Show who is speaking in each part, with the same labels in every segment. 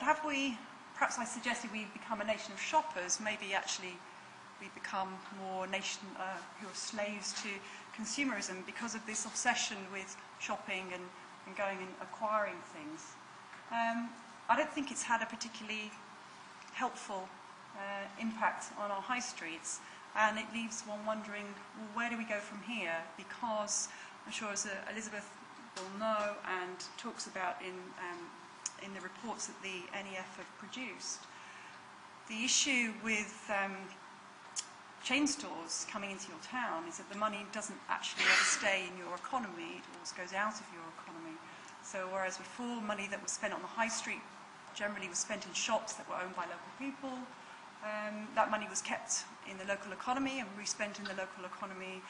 Speaker 1: but have we, perhaps I suggested we become a nation of shoppers, maybe actually we become more nation uh, who are slaves to consumerism because of this obsession with shopping and, and going and acquiring things. Um, I don't think it's had a particularly helpful uh, impact on our high streets, and it leaves one wondering, well, where do we go from here? Because I'm sure, as uh, Elizabeth will know and talks about in, um, in the reports that the NEF have produced, the issue with um, chain stores coming into your town is that the money doesn't actually ever stay in your economy, it always goes out of your economy. So whereas before money that was spent on the high street generally was spent in shops that were owned by local people, um, that money was kept in the local economy and respent in the local economy.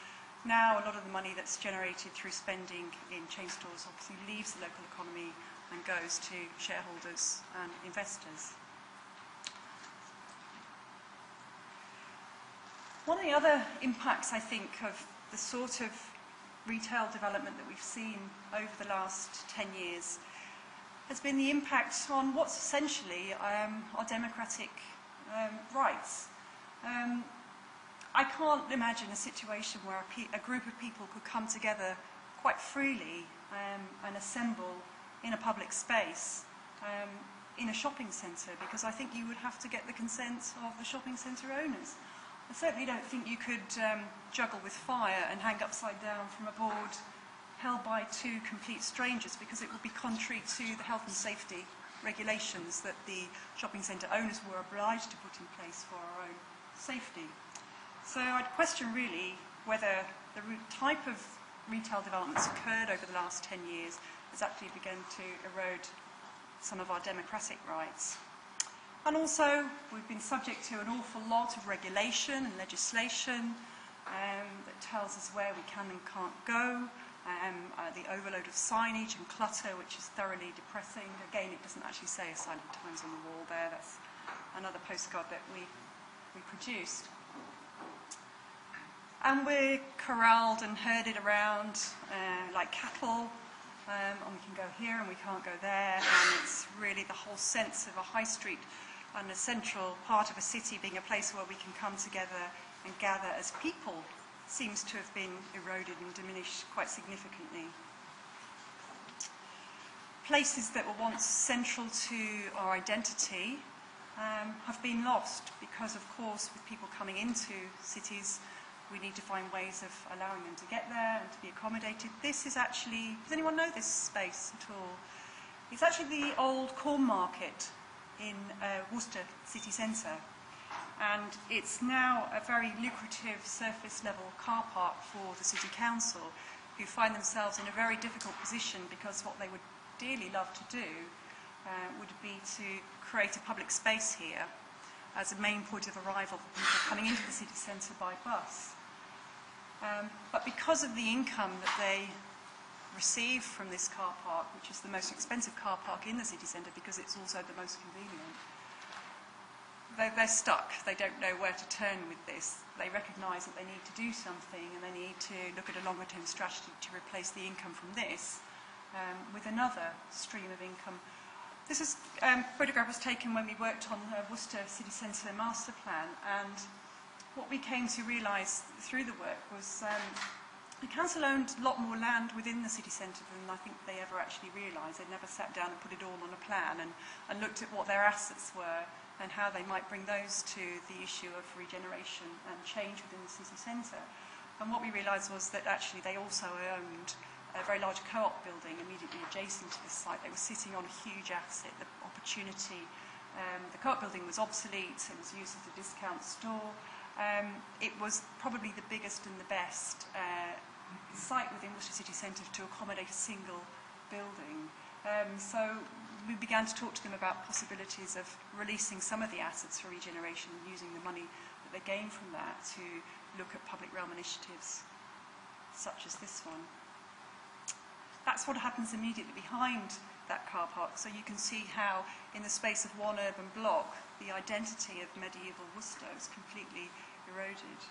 Speaker 1: Now a lot of the money that's generated through spending in chain stores obviously leaves the local economy and goes to shareholders and investors. One of the other impacts, I think, of the sort of retail development that we've seen over the last 10 years has been the impact on what's essentially um, our democratic um, rights. Um, I can't imagine a situation where a, a, group of people could come together quite freely um, and assemble in a public space um, in a shopping centre because I think you would have to get the consent of the shopping centre owners. I certainly don't think you could um, juggle with fire and hang upside down from a board held by two complete strangers because it would be contrary to the health and safety regulations that the shopping centre owners were obliged to put in place for our own safety. So I'd question really whether the type of retail developments occurred over the last 10 years has actually begun to erode some of our democratic rights. And also, we've been subject to an awful lot of regulation and legislation um, that tells us where we can and can't go, um, uh, the overload of signage and clutter, which is thoroughly depressing. Again, it doesn't actually say Silent Times on the wall there. That's another postcard that we, we produced. And we're corralled and herded around uh, like cattle, um, and we can go here and we can't go there, and it's really the whole sense of a high street and a central part of a city being a place where we can come together and gather as people seems to have been eroded and diminished quite significantly. Places that were once central to our identity um, have been lost because, of course, with people coming into cities, we need to find ways of allowing them to get there and to be accommodated. This is actually, does anyone know this space at all? It's actually the old corn market in uh, Worcester city centre. And it's now a very lucrative surface level car park for the City Council, who find themselves in a very difficult position because what they would dearly love to do uh, would be to create a public space here as a main point of arrival for people coming into the city centre by bus. Um, but because of the income that they receive from this car park, which is the most expensive car park in the city centre because it's also the most convenient. They're, they're stuck. They don't know where to turn with this. They recognise that they need to do something and they need to look at a longer term strategy to replace the income from this um, with another stream of income. This is um, photograph was taken when we worked on the Worcester City Centre master plan and what we came to realise through the work was um, the council owned a lot more land within the city centre than I think they ever actually realised. They never sat down and put it all on a plan and, and looked at what their assets were and how they might bring those to the issue of regeneration and change within the city centre. And what we realised was that actually they also owned a very large co-op building immediately adjacent to this site. They were sitting on a huge asset, the opportunity. Um, the co-op building was obsolete, it was used as a discount store. Um, it was probably the biggest and the best uh, site within Worcester City Centre to accommodate a single building. Um, so we began to talk to them about possibilities of releasing some of the assets for regeneration and using the money that they gain from that to look at public realm initiatives such as this one. That's what happens immediately behind that car park. So you can see how in the space of one urban block, the identity of medieval Worcester is completely eroded.